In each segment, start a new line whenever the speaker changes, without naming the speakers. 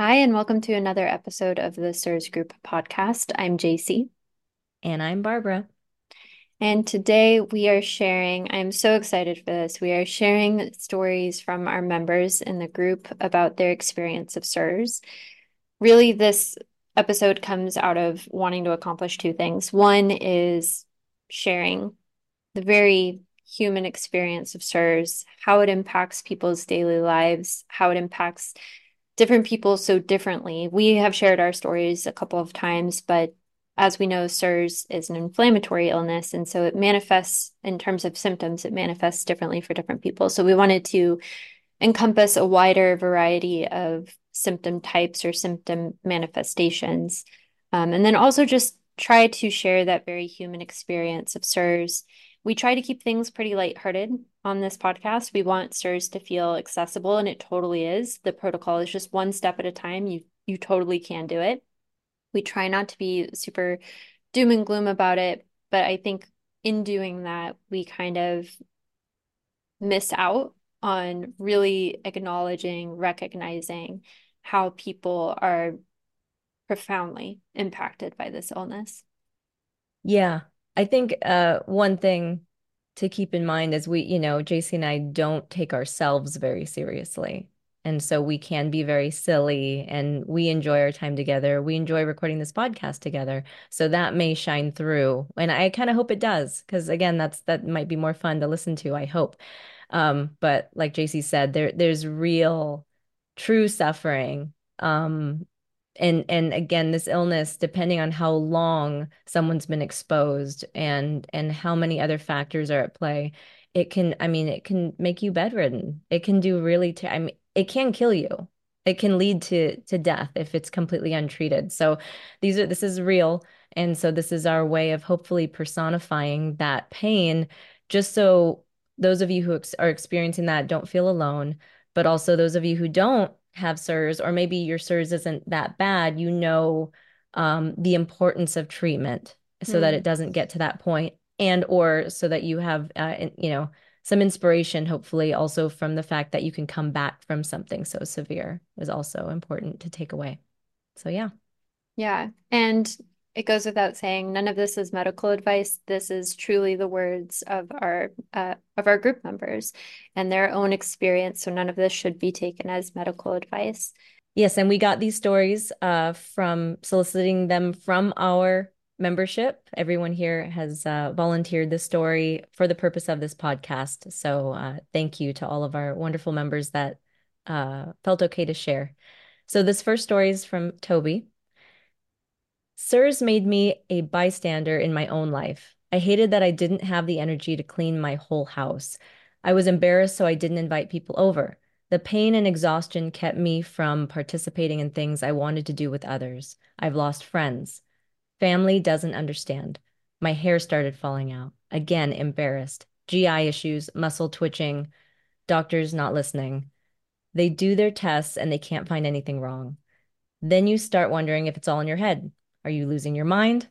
Hi, and welcome to another episode of the CIRS Group podcast. I'm Jacie.
And I'm Barbara.
And today we are sharing, I'm so excited for this. We are sharing stories from our members in the group about their experience of CIRS. Really, this episode comes out of wanting to accomplish two things. One is sharing the very human experience of CIRS, how it impacts people's daily lives, how it impacts different people so differently. We have shared our stories a couple of times, but as we know, CIRS is an inflammatory illness. And so it manifests in terms of symptoms, it manifests differently for different people. So we wanted to encompass a wider variety of symptom types or symptom manifestations. Um, and then also just try to share that very human experience of CIRS we try to keep things pretty lighthearted on this podcast. We want CIRS to feel accessible, and it totally is. The protocol is just one step at a time. You you totally can do it. We try not to be super doom and gloom about it, but I think in doing that, we kind of miss out on really acknowledging, recognizing how people are profoundly impacted by this illness.
Yeah, I think uh, one thing to keep in mind is we, you know, Jacie and I don't take ourselves very seriously. And so we can be very silly and we enjoy our time together. We enjoy recording this podcast together. So that may shine through. And I kind of hope it does, because again, that's that might be more fun to listen to, I hope. Um, but like Jacie said, there there's real true suffering um and and again this illness depending on how long someone's been exposed and and how many other factors are at play it can i mean it can make you bedridden. It can do really t- i mean it can kill you. It can lead to to death if it's completely untreated. So these are this is real. And so this is our way of hopefully personifying that pain just so those of you who ex- are experiencing that don't feel alone but also those of you who don't have CIRS, or maybe your CIRS isn't that bad, you know um, the importance of treatment so mm. that it doesn't get to that point, and or so that you have, uh, you know, some inspiration, hopefully, also from the fact that you can come back from something so severe is also important to take away. So yeah.
Yeah. And it goes without saying, none of this is medical advice. This is truly the words of our uh, of our group members and their own experience. So none of this should be taken as medical advice.
Yes, and we got these stories uh, from soliciting them from our membership. Everyone here has uh, volunteered the story for the purpose of this podcast. So uh, thank you to all of our wonderful members that uh, felt okay to share. So this first story is from Tobey. CIRS made me a bystander in my own life. I hated that I didn't have the energy to clean my whole house. I was embarrassed, so I didn't invite people over. The pain and exhaustion kept me from participating in things I wanted to do with others. I've lost friends. Family doesn't understand. My hair started falling out. Again, embarrassed. GI issues, muscle twitching, doctors not listening. They do their tests and they can't find anything wrong. Then you start wondering if it's all in your head. Are you losing your mind?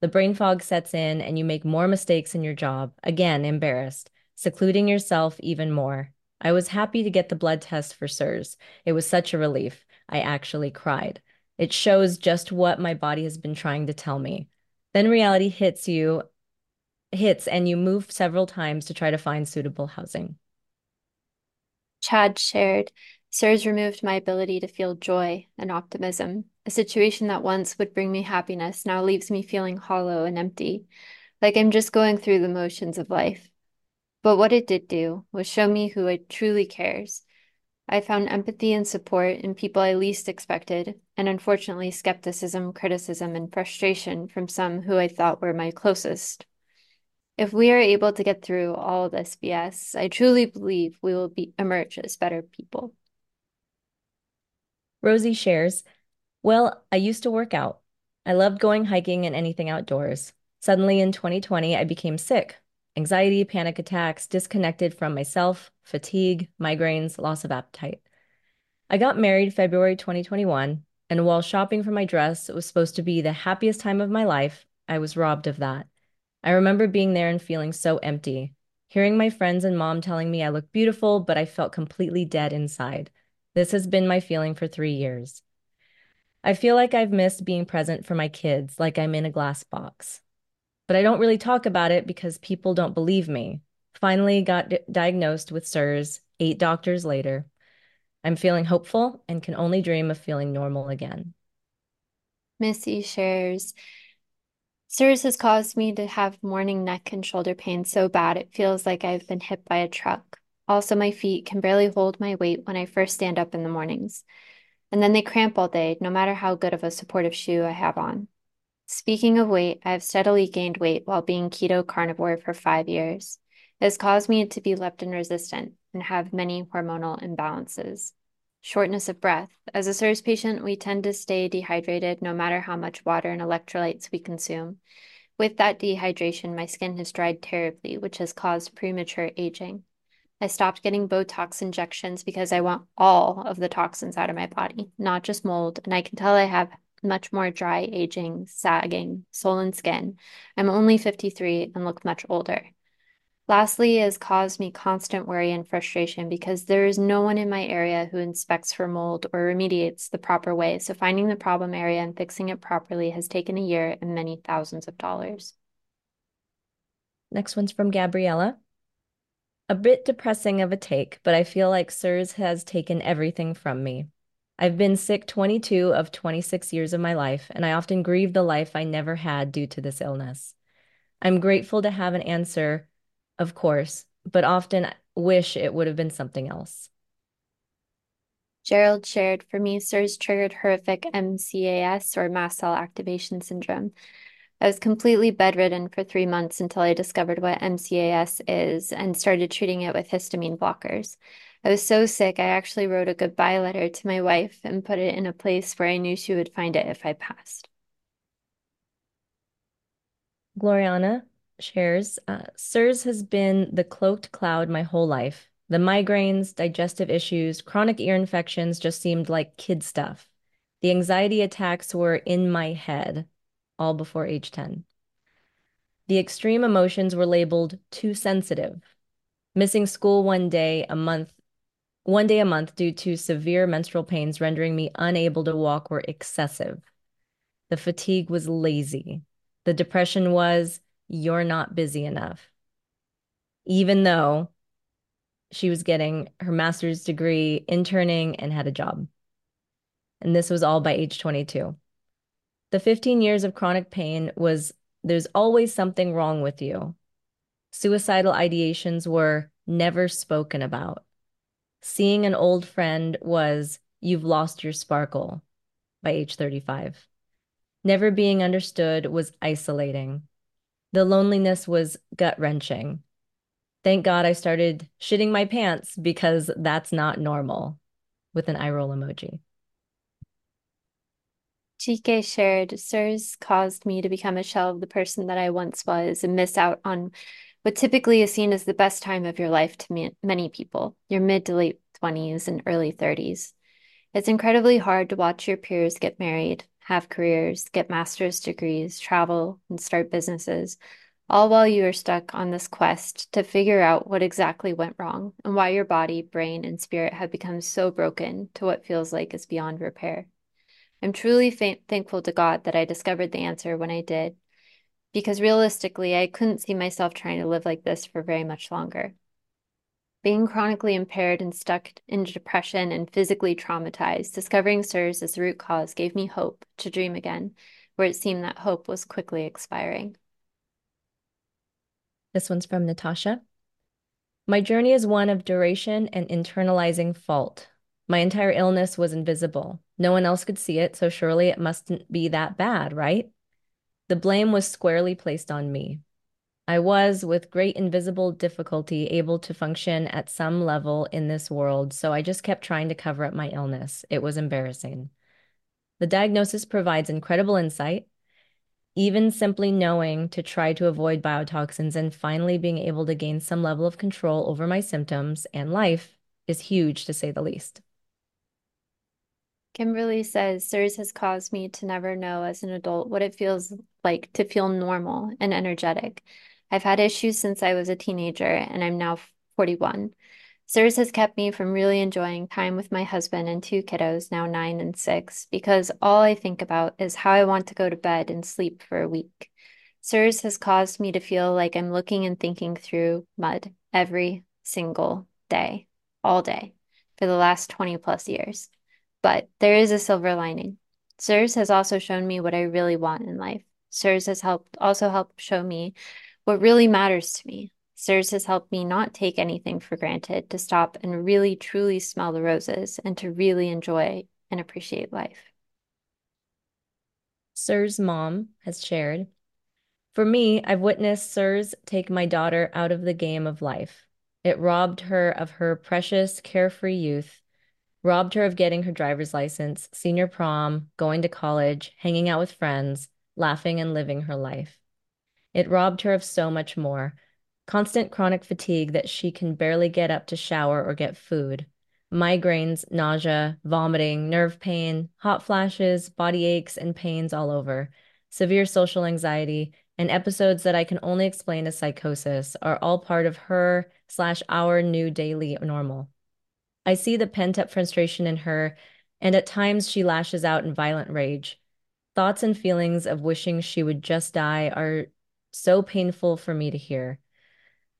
The brain fog sets in and you make more mistakes in your job. Again, embarrassed, secluding yourself even more. I was happy to get the blood test for CIRS. It was such a relief. I actually cried. It shows just what my body has been trying to tell me. Then reality hits you, hits, and you move several times to try to find suitable housing.
Chad shared, CIRS removed my ability to feel joy and optimism. A situation that once would bring me happiness now leaves me feeling hollow and empty, like I'm just going through the motions of life. But what it did do was show me who it truly cares. I found empathy and support in people I least expected, and unfortunately, skepticism, criticism, and frustration from some who I thought were my closest. If we are able to get through all this BS, I truly believe we will be, emerge as better people.
Rosie shares well, I used to work out. I loved going hiking and anything outdoors. Suddenly in 2020, I became sick. Anxiety, panic attacks, disconnected from myself, fatigue, migraines, loss of appetite. I got married February 2021, and while shopping for my dress it was supposed to be the happiest time of my life, I was robbed of that. I remember being there and feeling so empty, hearing my friends and mom telling me I looked beautiful, but I felt completely dead inside. This has been my feeling for three years. I feel like I've missed being present for my kids, like I'm in a glass box. But I don't really talk about it because people don't believe me. Finally got di diagnosed with CIRS eight doctors later. I'm feeling hopeful and can only dream of feeling normal again.
Missy shares, CIRS has caused me to have morning neck and shoulder pain so bad it feels like I've been hit by a truck. Also, my feet can barely hold my weight when I first stand up in the mornings. And then they cramp all day, no matter how good of a supportive shoe I have on. Speaking of weight, I have steadily gained weight while being keto carnivore for five years. It has caused me to be leptin resistant and have many hormonal imbalances. Shortness of breath. As a CIRS patient, we tend to stay dehydrated no matter how much water and electrolytes we consume. With that dehydration, my skin has dried terribly, which has caused premature aging. I stopped getting Botox injections because I want all of the toxins out of my body, not just mold. And I can tell I have much more dry, aging, sagging, swollen skin. I'm only 53 and look much older. Lastly, it has caused me constant worry and frustration because there is no one in my area who inspects for mold or remediates the proper way. So finding the problem area and fixing it properly has taken a year and many thousands of dollars.
Next one's from Gabriella. A bit depressing of a take, but I feel like CIRS has taken everything from me. I've been sick 22 of 26 years of my life, and I often grieve the life I never had due to this illness. I'm grateful to have an answer, of course, but often wish it would have been something else.
Gerald shared, for me, CIRS triggered horrific MCAS or mast cell activation syndrome. I was completely bedridden for three months until I discovered what MCAS is and started treating it with histamine blockers. I was so sick, I actually wrote a goodbye letter to my wife and put it in a place where I knew she would find it if I passed.
Gloriana shares, uh, CIRS has been the cloaked cloud my whole life. The migraines, digestive issues, chronic ear infections just seemed like kid stuff. The anxiety attacks were in my head all before age 10. The extreme emotions were labeled too sensitive. Missing school one day a month one day a month due to severe menstrual pains rendering me unable to walk were excessive. The fatigue was lazy. The depression was you're not busy enough. Even though she was getting her master's degree, interning, and had a job. And this was all by age 22. The 15 years of chronic pain was there's always something wrong with you. Suicidal ideations were never spoken about. Seeing an old friend was you've lost your sparkle by age 35. Never being understood was isolating. The loneliness was gut wrenching. Thank God I started shitting my pants because that's not normal with an eye roll emoji.
Chike shared, CIRS caused me to become a shell of the person that I once was and miss out on what typically is seen as the best time of your life to many people, your mid to late 20s and early 30s. It's incredibly hard to watch your peers get married, have careers, get master's degrees, travel, and start businesses, all while you are stuck on this quest to figure out what exactly went wrong and why your body, brain, and spirit have become so broken to what feels like is beyond repair. I'm truly thankful to God that I discovered the answer when I did, because realistically, I couldn't see myself trying to live like this for very much longer. Being chronically impaired and stuck in depression and physically traumatized, discovering CIRS as the root cause gave me hope to dream again, where it seemed that hope was quickly expiring.
This one's from Natascha. My journey is one of duration and internalizing fault. My entire illness was invisible. No one else could see it, so surely it mustn't be that bad, right? The blame was squarely placed on me. I was, with great invisible difficulty, able to function at some level in this world, so I just kept trying to cover up my illness. It was embarrassing. The diagnosis provides incredible insight. Even simply knowing to try to avoid biotoxins and finally being able to gain some level of control over my symptoms and life is huge, to say the least.
Kimberly says CIRS has caused me to never know as an adult what it feels like to feel normal and energetic. I've had issues since I was a teenager and I'm now 41. CIRS has kept me from really enjoying time with my husband and two kiddos, now nine and six, because all I think about is how I want to go to bed and sleep for a week. CIRS has caused me to feel like I'm looking and thinking through mud every single day, all day, for the last 20 plus years. But there is a silver lining. CIRS has also shown me what I really want in life. CIRS has helped also helped show me what really matters to me. CIRS has helped me not take anything for granted, to stop and really truly smell the roses and to really enjoy and appreciate life.
CIRS' mom has shared For me, I've witnessed CIRS take my daughter out of the game of life. It robbed her of her precious, carefree youth robbed her of getting her driver's license, senior prom, going to college, hanging out with friends, laughing and living her life. It robbed her of so much more constant chronic fatigue that she can barely get up to shower or get food, migraines, nausea, vomiting, nerve pain, hot flashes, body aches, and pains all over, severe social anxiety, and episodes that I can only explain as psychosis are all part of her slash our new daily normal. I see the pent up frustration in her, and at times she lashes out in violent rage. Thoughts and feelings of wishing she would just die are so painful for me to hear.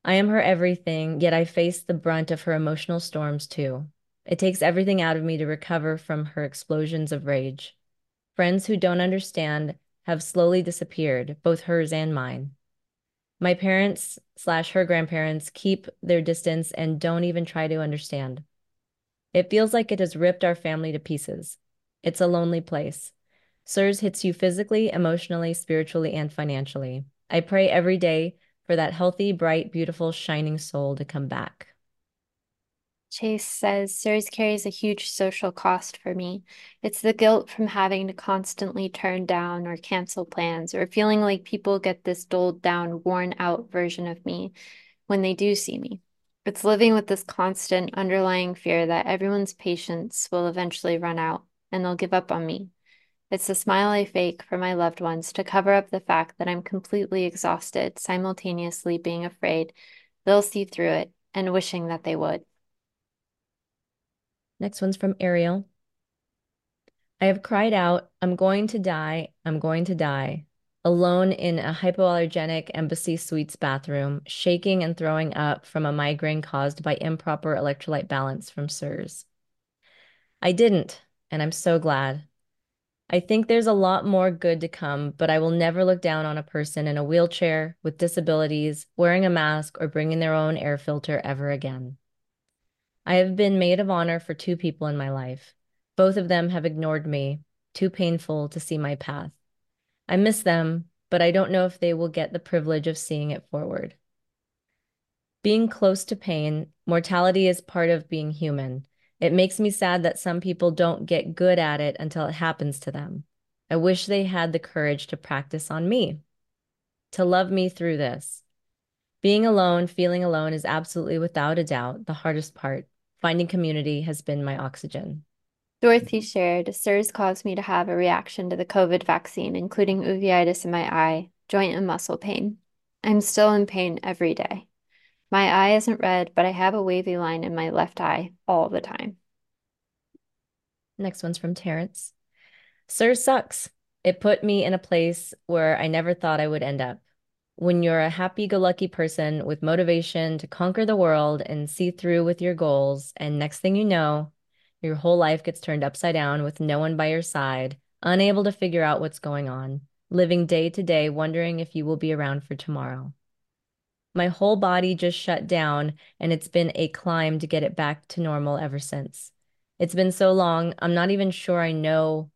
I am her everything, yet I face the brunt of her emotional storms too. It takes everything out of me to recover from her explosions of rage. Friends who don't understand have slowly disappeared, both hers and mine. My parents slash her grandparents keep their distance and don't even try to understand. It feels like it has ripped our family to pieces. It's a lonely place. CIRS hits you physically, emotionally, spiritually, and financially. I pray every day for that healthy, bright, beautiful, shining soul to come back.
Chase says CIRS carries a huge social cost for me. It's the guilt from having to constantly turn down or cancel plans, or feeling like people get this doled down, worn out version of me when they do see me. It's living with this constant underlying fear that everyone's patience will eventually run out and they'll give up on me. It's the smile I fake for my loved ones to cover up the fact that I'm completely exhausted, simultaneously being afraid they'll see through it and wishing that they would.
Next one's from Ariel. I have cried out, I'm going to die, I'm going to die alone in a hypoallergenic Embassy Suites bathroom, shaking and throwing up from a migraine caused by improper electrolyte balance from CIRS. I didn't, and I'm so glad. I think there's a lot more good to come, but I will never look down on a person in a wheelchair with disabilities, wearing a mask, or bringing their own air filter ever again. I have been maid of honor for two people in my life. Both of them have ignored me, too painful to see my path. I miss them, but I don't know if they will get the privilege of seeing it forward. Being close to pain, mortality is part of being human. It makes me sad that some people don't get good at it until it happens to them. I wish they had the courage to practice on me, to love me through this. Being alone, feeling alone is absolutely without a doubt the hardest part. Finding community has been my oxygen.
Dorothy shared, CIRS caused me to have a reaction to the COVID vaccine, including uveitis in my eye, joint and muscle pain. I'm still in pain every day. My eye isn't red, but I have a wavy line in my left eye all the time.
Next one's from Terrance. CIRS sucks. It put me in a place where I never thought I would end up. When you're a happy go lucky person with motivation to conquer the world and see through with your goals, and next thing you know, your whole life gets turned upside down with no one by your side, unable to figure out what's going on, living day to day, wondering if you will be around for tomorrow. My whole body just shut down, and it's been a climb to get it back to normal ever since. It's been so long, I'm not even sure I know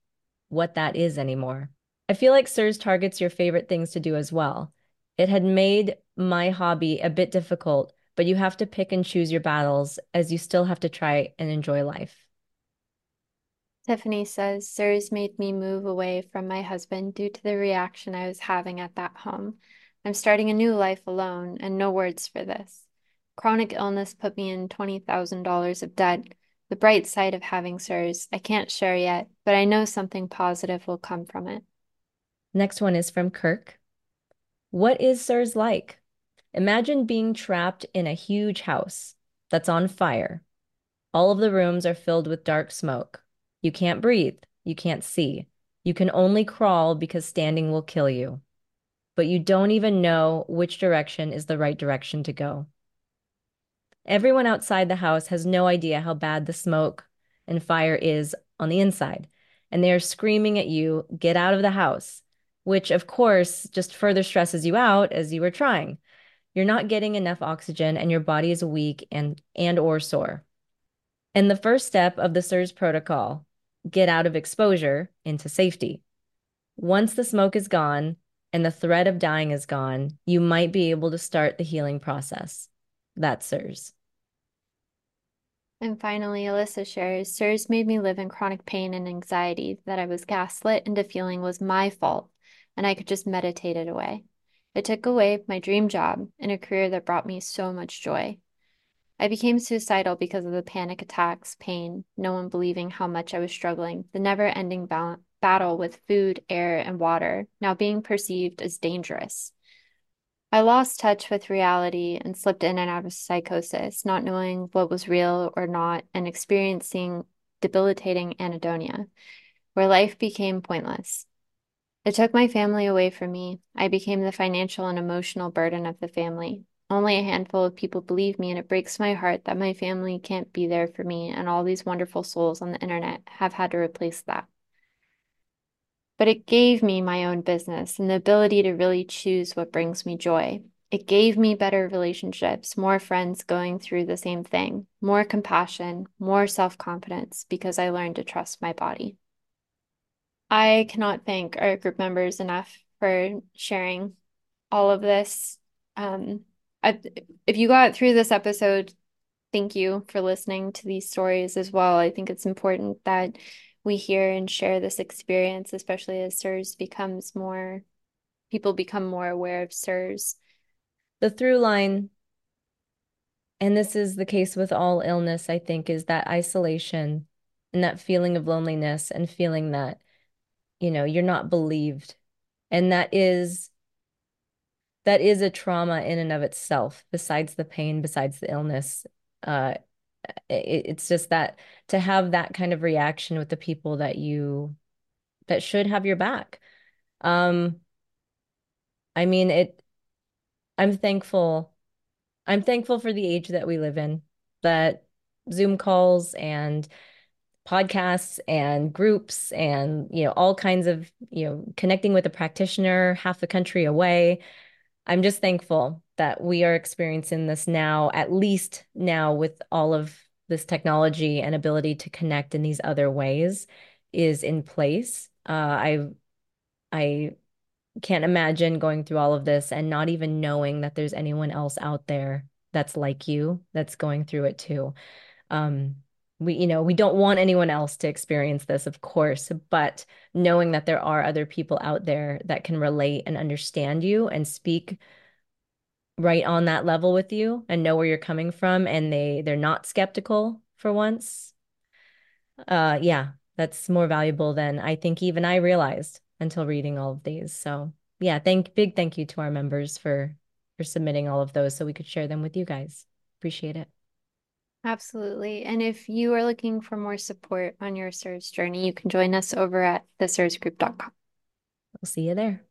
what that is anymore. I feel like CIRS targets your favorite things to do as well. It had made my hobby a bit difficult, but you have to pick and choose your battles as you still have to try and enjoy life.
Tiffany says, CIRS made me move away from my husband due to the reaction I was having at that home. I'm starting a new life alone and no words for this. Chronic illness put me in $20,000 of debt. The bright side of having CIRS, I can't share yet, but I know something positive will come from it.
Next one is from Kirk. What is CIRS like? Imagine being trapped in a huge house. that's on fire. All of the rooms are filled with dark smoke. You can't breathe. You can't see. You can only crawl because standing will kill you. But you don't even know which direction is the right direction to go. Everyone outside the house has no idea how bad the smoke and fire is on the inside. And they are screaming at you, get out of the house, which of course just further stresses you out as you are trying. You're not getting enough oxygen and your body is weak and and or sore. And the first step of the CIRS protocol, get out of exposure into safety. Once the smoke is gone and the threat of dying is gone, you might be able to start the healing process. That's CIRS.
And finally, Alyssa shares CIRS made me live in chronic pain and anxiety that I was gaslit into feeling was my fault, and I could just meditate it away. It took away my dream job and a career that brought me so much joy. I became suicidal because of the panic attacks, pain, no one believing how much I was struggling, the never ending ba battle with food, air, and water, now being perceived as dangerous. I lost touch with reality and slipped in and out of psychosis, not knowing what was real or not, and experiencing debilitating anhedonia, where life became pointless. It took my family away from me. I became the financial and emotional burden of the family. Only a handful of people believe me, and it breaks my heart that my family can't be there for me, and all these wonderful souls on the internet have had to replace that but it gave me my own business and the ability to really choose what brings me joy. It gave me better relationships, more friends going through the same thing, more compassion, more self confidence because I learned to trust my body. I cannot thank our group members enough for sharing all of this. Um, If you got through this episode, thank you for listening to these stories as well. I think it's important that we hear and share this experience, especially as CIRS becomes more, people become more aware of CIRS.
The through line, and this is the case with all illness, I think, is that isolation and that feeling of loneliness and feeling that, you know, you're not believed. And that is that is a trauma in and of itself, besides the pain, besides the illness. Uh, it, it's just that to have that kind of reaction with the people that you that should have your back. Um, I mean, it, I'm thankful. I'm thankful for the age that we live in, that Zoom calls and podcasts and groups and, you know, all kinds of, you know, connecting with a practitioner half the country away. I'm just thankful that we are experiencing this now, at least now with all of this technology and ability to connect in these other ways is in place. Uh, I I can't imagine going through all of this and not even knowing that there's anyone else out there that's like you that's going through it too. Um, we you know we don't want anyone else to experience this of course but knowing that there are other people out there that can relate and understand you and speak right on that level with you and know where you're coming from and they they're not skeptical for once uh yeah that's more valuable than i think even i realized until reading all of these. So yeah thank big thank you to our members for for submitting all of those so we could share them with you guys. Appreciate it
absolutely and if you are looking for more support on your CIRS journey you can join us over at theCIRSgroup.com
we'll see you there